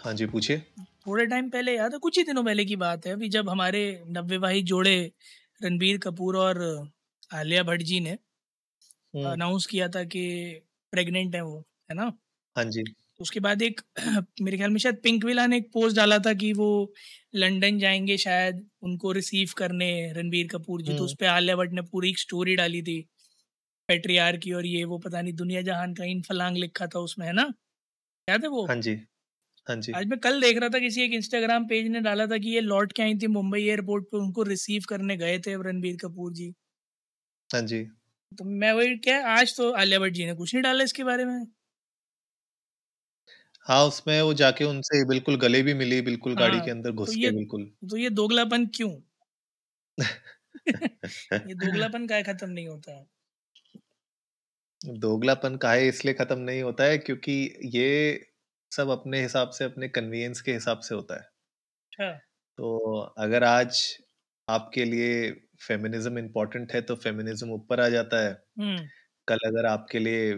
हाँ जी पूछिए। थोड़े टाइम पहले याद है कुछ ही दिनों पहले की बात है अभी जब हमारे नवविवाहित जोड़े रणबीर कपूर और आलिया भट्ट जी ने हम्म, अनाउंस किया था कि प्रेग्नेंट है वो है ना? हाँ जी। उसके बाद एक मेरे ख्याल में शायद पिंक विला ने एक पोस्ट डाला था कि वो लंदन जाएँगे शायद उनको रिसीव करने रणबीर कपूर जी तो हम्म। उस पर आलिया भट्ट ने पूरी एक स्टोरी डाली थी पेट्रियार की और ये वो पता नहीं दुनिया जहान का इन फलांग लिखा था उसमें है ना? याद है वो? हाँ जी। हाँ जी। आज मैं कल देख रहा था किसी एक इंस्टाग्राम पेज ने डाला था कि ये लौट के आई थी मुंबई एयरपोर्ट पे उनको रिसीव करने गए थे रणबीर कपूर जी। हाँ जी। तो मैं वही क्या आज तो आलिया भट्ट जी ने कुछ नहीं डाला इसके बारे में? हाँ उसमें वो जाके उनसे बिल्कुल गले भी मिली बिल्कुल गाड़ी हाँ, के अंदर घुस तो के बिल्कुल। तो ये दोगलापन क्यों? ये दोगलापन का खत्म नहीं होता है। दोगलापन काहे इसलिए खत्म नहीं होता है क्योंकि ये सब अपने हिसाब से अपने कन्वीनियंस के हिसाब से होता है। अच्छा। तो अगर आज आपके लिए फेमिनिज्म इम्पोर्टेंट है तो फेमिनिज्म ऊपर आ जाता है। हम्म कल अगर आपके लिए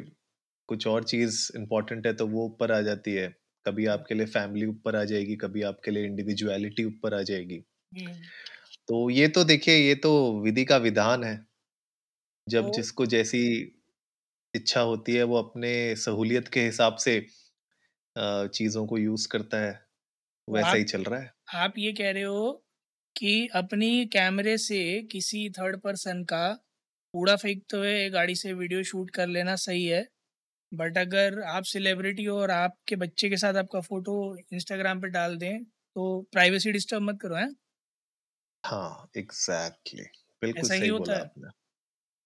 कुछ और चीज़ इम्पोर्टेंट है तो वो ऊपर आ जाती है। कभी आपके लिए फैमिली ऊपर आ जाएगी कभी आपके लिए इंडिविजुअलिटी ऊपर आ जाएगी। हम्म, तो ये तो देखिए ये तो विधि का विधान है। जब तो जिसको जैसी इच्छा होती है वो अपने सहूलियत के हिसाब से अ, चीज़ों को यूज़ करता है तो वैसा ही चल रहा है। आप ये कह रहे हो कि अपनी कैमरे से किसी थर्ड पर्सन का कूड़ा फेंकते हुए गाड़ी से वीडियो शूट कर लेना सही है बट अगर आप सेलिब्रिटी हो और आपके बच्चे के साथ आपका फ़ोटो इंस्टाग्राम पे डाल दें तो प्राइवेसी डिस्टर्ब मत करो हैं? हाँ एग्जैक्टली बिल्कुल ऐसा ही सही होता बोला है। आपने।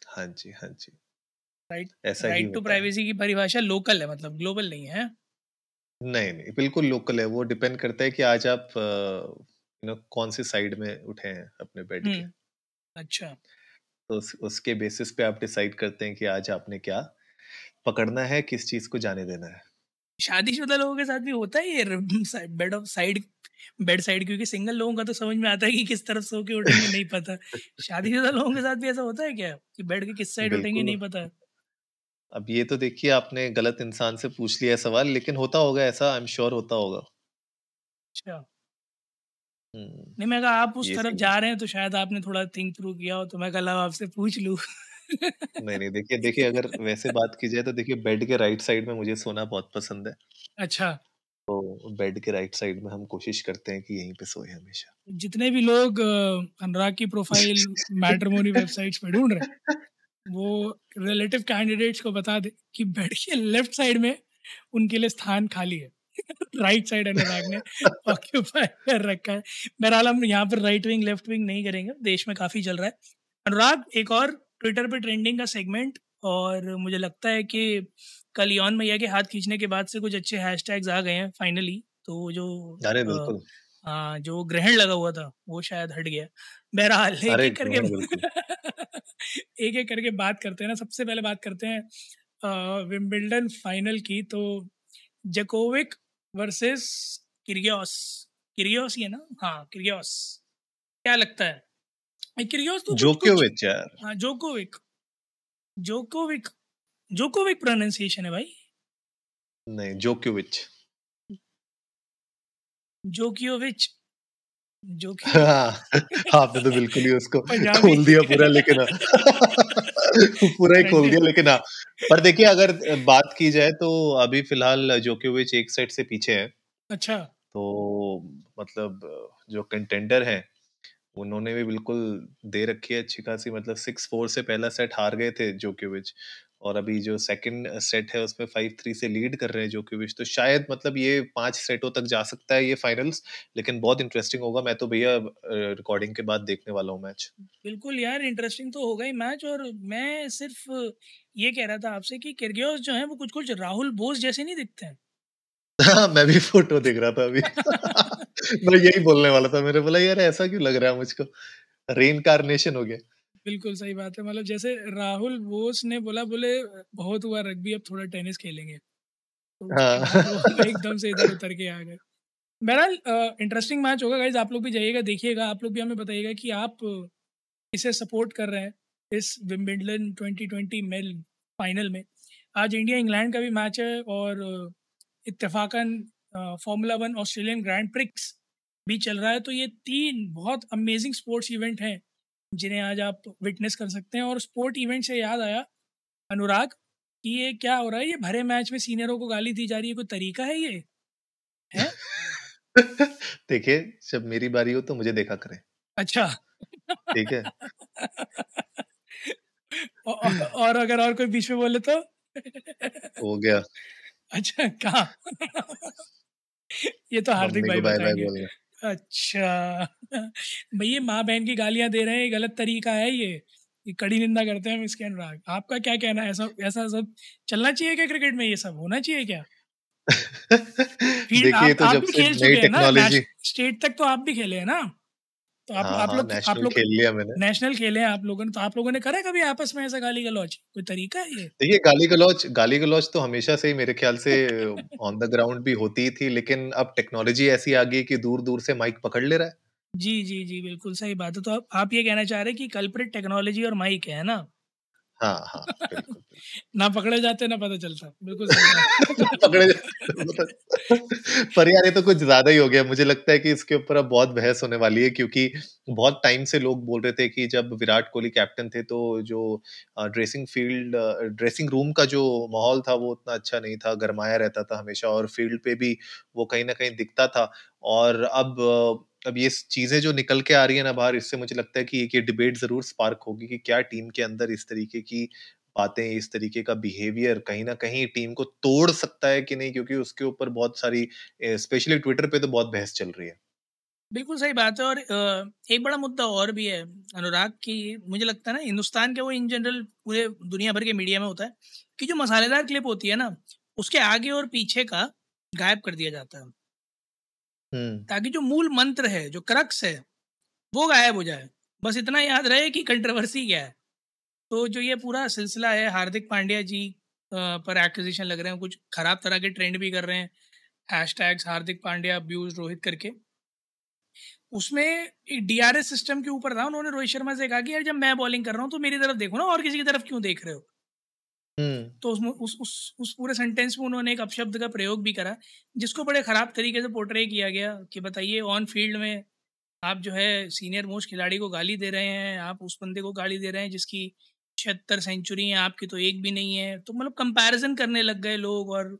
हाँ जी हाँ जी। राइट ऐसा ही राइट टू होता है। प्राइवेसी की परिभाषा लोकल है मतलब ग्लोबल नहीं है? नहीं नहीं बिल्कुल लोकल है। वो डिपेंड करता है कि आज आप यू नो कौन सी साइड में उठे हैं अपने बेड के। अच्छा। तो उस, उसके बेसिस पे आप डिसाइड करते हैं कि आज आपने क्या पकड़ना है किस चीज़ को जाने देना है। शादीशुदा लोगों के साथ भी होता है ये bed of side bed side? क्योंकि सिंगल लोगों का तो समझ में आता है कि किस तरफ़ सो के उठेंगे नहीं पता। शादीशुदा लोगों के साथ भी ऐसा होता है क्या? कि बेड के किस साइड उठेंगे बिल्कुल। नहीं पता? अब ये तो देखिए आपने गलत इंसान से पूछ लिया सवाल लेकिन होता होगा ऐसा आई एम श्योर होता होगा। अच्छा। हम्म, नहीं मैं कहा आप उस ये तरफ़ जा रहे हैं तो शायद आपने थोड़ा थिंक थ्रू किया हो तो मैं कल आपसे पूछ लूँ। नहीं नहीं देखिए देखिए अगर वैसे बात की जाए तो देखिए बेड के राइट साइड में मुझे सोना बहुत पसंद है। अच्छा। तो बेड के राइट साइड में हम कोशिश करते हैं कि यहीं पे सोए हमेशा। जितने भी लोग अ, अनुराग की प्रोफ़ाइल मैट्रिमोनी वेबसाइट्स पे ढूंढ रहे हैं। वो रिलेटिव कैंडिडेट्स को बता दे कि बेड के लेफ़्ट साइड में उनके लिए स्थान खाली है। राइट साइड अनुराग ने ऑक्यूपाई कर रखा है। बहरहाल हम यहाँ पर राइट विंग लेफ़्ट विंग नहीं करेंगे। देश में काफ़ी चल रहा है। अनुराग एक और ट्विटर पे ट्रेंडिंग का सेगमेंट और मुझे लगता है कि कल यौन मैया के हाथ खींचने के बाद से कुछ अच्छे हैशटैग्स आ गए हैं फाइनली तो जो अरे बिल्कुल। हाँ जो ग्रहण लगा हुआ था वो शायद हट गया। बहरहाल एक एक करके एक एक करके बात करते हैं ना सबसे पहले बात करते हैं विम्बल्डन फाइनल की तो जकोविक वर्सेस किर्गियोस किर्गियोस ही है ना? हाँ किर्गियोस क्या लगता है? ये किर्गियोस तो जोकोविच यार। हाँ जोकोविक। जोकोविक जोकोविक प्रोनाउंसिएशन है भाई। नहीं जोकोविच। जोकियोविच। जोकियो हाँ आपने तो बिल्कुल ही उसको खोल दिया पूरा लेकिन हाँ। पूरा ही खोल दिया लेकिन हाँ। पर देखिए अगर बात की जाए तो अभी फ़िलहाल जोकोविच एक सेट से पीछे है। अच्छा। तो मतलब जो कंटेंडर हैं उन्होंने भी बिल्कुल दे रखी है अच्छी खासी मतलब सिक्स फोर से पहला सेट हार गए थे जोकोविच और अभी जो सेकंड सेट है उसमें फाइव थ्री से लीड कर रहे हैं जोकोविच तो शायद मतलब ये पाँच सेटों तक जा सकता है ये फाइनल्स लेकिन बहुत इंटरेस्टिंग होगा मैं तो भैया रिकॉर्डिंग के बाद देखने वाला हूँ मैच बिल्कुल यार इंटरेस्टिंग तो होगा ही मैच और मैं सिर्फ़ ये कह रहा था आपसे कि किर्गियोस जो है वो कुछ कुछ राहुल बोस जैसे नहीं दिखते हैं मैं भी फ़ोटो देख रहा था अभी। मैं यही बोलने वाला था, मेरे बोला यार ऐसा क्यों लग रहा है मुझको? रीइन्कार्नेशन हो गया। बिल्कुल सही बात है मतलब जैसे राहुल बोस ने बोला बोले बहुत हुआ रग्बी अब थोड़ा टेनिस खेलेंगे। तो हाँ। वो एकदम से इधर उतर के आ गए। बहरहाल इंटरेस्टिंग मैच होगा गाइज़ आप लोग भी जाइएगा देखिएगा, आप लोग भी हमें बताइएगा कि आप इसे सपोर्ट कर रहे हैं, इस विंबलडन 2020 मेल फाइनल में। आज इंडिया इंग्लैंड का भी मैच है और इत्तेफ़ाकन अ, फ़ॉर्मूला 1 ऑस्ट्रेलियन ग्रैंड प्रिक्स भी चल रहा है, तो ये तीन बहुत अमेज़िंग स्पोर्ट्स इवेंट हैं, जिन्हें आज आप विटनेस कर सकते हैं और स्पोर्ट इवेंट से याद आया, अनुराग, कि ये क्या हो रहा है? ये भरे मैच में सीनियरों को गाली दी जा रही है, कोई तरीका है ये? हैं? देखिए, जब मेरी बारी हो तो मुझे देखा करें। अच्छा। ठीक है? औ औ और अगर और कोई बीच में बोले तो? हो गया। अच्छा, कहा ये तो हार्दिक भाई बताएँगे। अच्छा, भैया माँ-बहन की गालियाँ दे रहे हैं, ये गलत तरीका है ये। ये कड़ी निंदा करते हैं हम इसके अनुराग। आपका क्या कहना है? ऐसा ऐसा सब चलना चाहिए क्या क्रिकेट में ये सब? होना चाहिए क्या? देखिए, आप तो आप जब भी से खेल नई चुके हैं ना? टेक्नोलॉजी स्टेट तक तो आप भी खेले हैं ना? तो आप हाँ, आप हाँ, लोग आप नेशनल लोग खेल लिया मैंने। नेशनल खेले हैं आप लोगों ने, तो आप लोगों ने करा है कभी आपस में ऐसा गाली-गलौज? कोई तरीका है ये? देखिए, गाली गलौज गाली गलौज तो हमेशा से ही मेरे ख़्याल से ऑन द ग्राउंड भी होती थी, लेकिन अब टेक्नोलॉजी ऐसी आ गई है कि दूर-दूर से माइक पकड़ ले रहा है। जी, जी, जी, बिल्कुल सही बात है। तो आप आप ये कहना चाह रहे हैं कि कल्प्रिट टेक्नोलॉजी और माइक है, है ना? हाँ, हाँ, बिल्कुल। ना पकड़े जाते, ना पता चलता। बिल्कुल पकड़े पर यार ये तो कुछ ज़्यादा ही हो गया। मुझे लगता है कि इसके ऊपर अब बहुत बहस होने वाली है क्योंकि बहुत टाइम से लोग बोल रहे थे कि जब विराट कोहली कैप्टन थे तो जो ड्रेसिंग फ़ील्ड ड्रेसिंग रूम का जो माहौल था वो उतना अच्छा नहीं था, गरमाया रहता था हमेशा और फ़ील्ड पे भी वो कहीं ना कहीं दिखता था। और अब अब ये चीज़ें जो निकल के आ रही है ना बाहर इससे मुझे लगता है कि एक ये डिबेट ज़रूर स्पार्क होगी कि क्या टीम के अंदर इस तरीके की बातें, इस तरीके का बिहेवियर कहीं न कहीं टीम को तोड़ सकता है कि नहीं क्योंकि उसके ऊपर बहुत सारी स्पेशली ट्विटर पे तो बहुत बहस चल रही है। बिल्कुल सही बात है और एक बड़ा मुद्दा और भी है अनुराग की मुझे लगता है ना हिंदुस्तान के वो इन जनरल पूरे दुनिया भर के मीडिया में होता है कि जो मसालेदार क्लिप होती है ना उसके आगे और पीछे का गायब कर दिया जाता है। ताकि जो मूल मंत्र है, जो क्रक्स है, वो गायब हो जाए। बस इतना याद रहे कि कंट्रोवर्सी क्या है। तो जो ये पूरा सिलसिला है, हार्दिक पांड्या जी पर एक्विजिशन लग रहे हैं, कुछ खराब तरह के ट्रेंड भी कर रहे हैं hash tags Hardik Pandya abuse Rohit करके। उसमें एक डीआरएस सिस्टम के ऊपर था, उन्होंने रोहित शर्मा से कहा कि यार जब मैं बॉलिंग कर रहा हूँ तो मेरी तरफ़ देखो ना, और किसी की तरफ़ क्यों देख रहे हुँ। तो उसमें उस उस उस पूरे सेंटेंस में उन्होंने एक अपशब्द का प्रयोग भी करा जिसको बड़े ख़राब तरीके से पोर्ट्रे किया गया कि बताइए ऑन फ़ील्ड में आप जो है सीनियर मोस्ट खिलाड़ी को गाली दे रहे हैं आप उस बंदे को गाली दे रहे हैं जिसकी छिहत्तर सेंचुरी है आपकी तो एक भी नहीं है। तो मतलब कंपैरिजन करने लग गए लोग और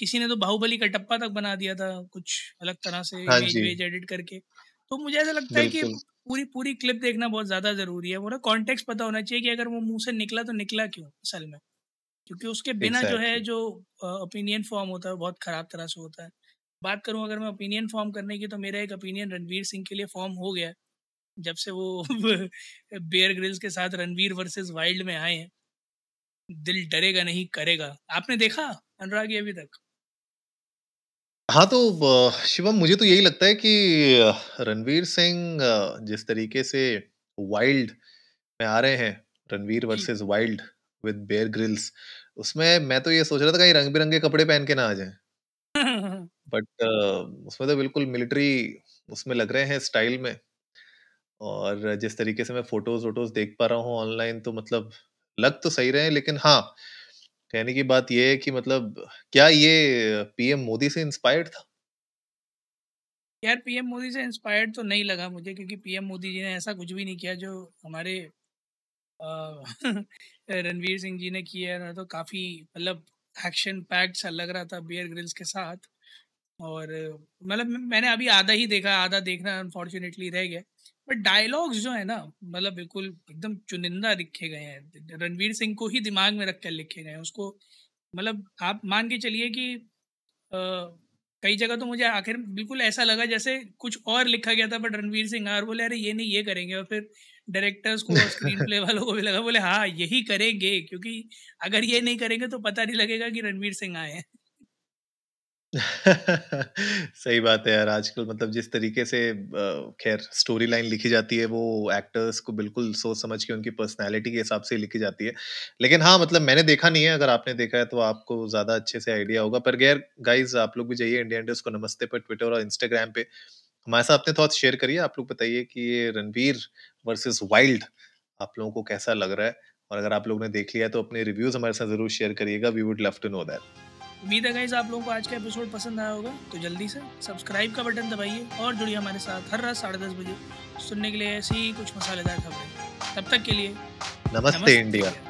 किसी ने तो बाहुबली का टप्पा तक बना दिया था कुछ अलग तरह से हाँ इमेज एडिट करके। तो मुझे ऐसा लगता है कि पूरी पूरी क्लिप देखना बहुत ज़्यादा ज़रूरी है। वो ना कॉन्टेक्स्ट पता होना चाहिए कि अगर वो मुँह से निकला तो निकला क्यों असल में? क्योंकि उसके बिना जो है जो ओपिनियन फॉर्म होता है बहुत ख़राब तरह से होता है। बात करूँ अगर मैं ओपिनियन फॉर्म करने की तो मेरा एक ओपिनियन रणवीर सिंह के लिए फॉर्म हो गया जब से वो बेयर ग्रिल्स के साथ रणवीर वर्सेस वाइल्ड में आए हैं। दिल डरेगा नहीं करेगा। आपने देखा अनुराग अभी तक? हाँ, तो शिवम मुझे तो यही लगता है कि रणवीर सिंह जिस तरीके से वाइल्ड में आ रहे हैं, Ranveer versus wild with Bear Grylls, उसमें मैं तो ये सोच रहा था कहीं रंग-बिरंगे कपड़े पहन के ना आ जाएँ। बट uh, उसमें तो बिल्कुल मिलिट्री उसमें लग रहे हैं स्टाइल में और जिस तरीके से मैं फ़ोटोज़-वोटोज़ देख पा रहा हूँ ऑनलाइन तो मतलब लग तो सही रहे हैं लेकिन हाँ, कहने की बात ये है कि मतलब क्या ये पीएम मोदी से इंस्पायर्ड था? यार पीएम मोदी से इंस्पायर्ड तो नहीं लगा मुझे क्योंकि पीएम मोदी जी ने ऐसा कुछ भी नहीं किया जो हमारे रणवीर सिंह जी ने किया है तो काफ़ी मतलब एक्शन पैक्ड सा लग रहा था बियर ग्रिल्स के साथ। और मतलब मैंने अभी आधा ही देखा, आधा देखना अनफॉर्चुनेटली रह गया। बट डायलॉग्स जो है ना मतलब बिल्कुल एकदम चुनिंदा लिखे गए हैं। रणवीर सिंह को ही दिमाग में रख कर लिखे गए हैं। उसको मतलब आप मान के चलिए कि कई जगह तो मुझे आखिर बिल्कुल ऐसा लगा जैसे कुछ और लिखा गया था बट रणवीर सिंह और बोले, अरे, ये नहीं, ये करेंगे। और फिर डायरेक्टर्स को स्क्रीन प्ले वालों को भी लगा बोले हाँ यही करेंगे क्योंकि अगर ये नहीं करेंगे तो पता नहीं लगेगा कि रणवीर सिंह आए हैं. सही बात है यार आजकल मतलब जिस तरीके से खैर स्टोरी लाइन लिखी जाती है वो एक्टर्स को बिल्कुल सोच समझ के उनकी पर्सनालिटी के हिसाब से लिखी जाती है। लेकिन हाँ मतलब मैंने देखा नहीं है अगर आपने देखा है तो आपको ज़्यादा अच्छे से आइडिया होगा पर गैर गाइज़ आप लोग भी जाइए इंडिया इंडस्ट को नमस्ते पर ट्विटर और इंस्टाग्राम पे। हमारे साथ अपने थॉट्स शेयर करिए। आप लोग बताइए कि ये रणवीर वर्सेस वाइल्ड आप लोगों को कैसा लग रहा है? और अगर आप लोगों ने देख लिया है तो अपने रिव्यूज़ हमारे साथ ज़रूर शेयर करिएगा। We would love to know that उम्मीद है गाइज़ आप लोगों को आज का एपिसोड पसंद आया होगा। तो जल्दी से सब्सक्राइब का बटन दबाइए और जुड़िए हमारे साथ हर रात साढ़े दस बजे सुनने के लिए ऐसी ही कुछ मसालेदार खबरें। तब तक के लिए नमस्ते, नमस्ते इंडिया, इंडिया।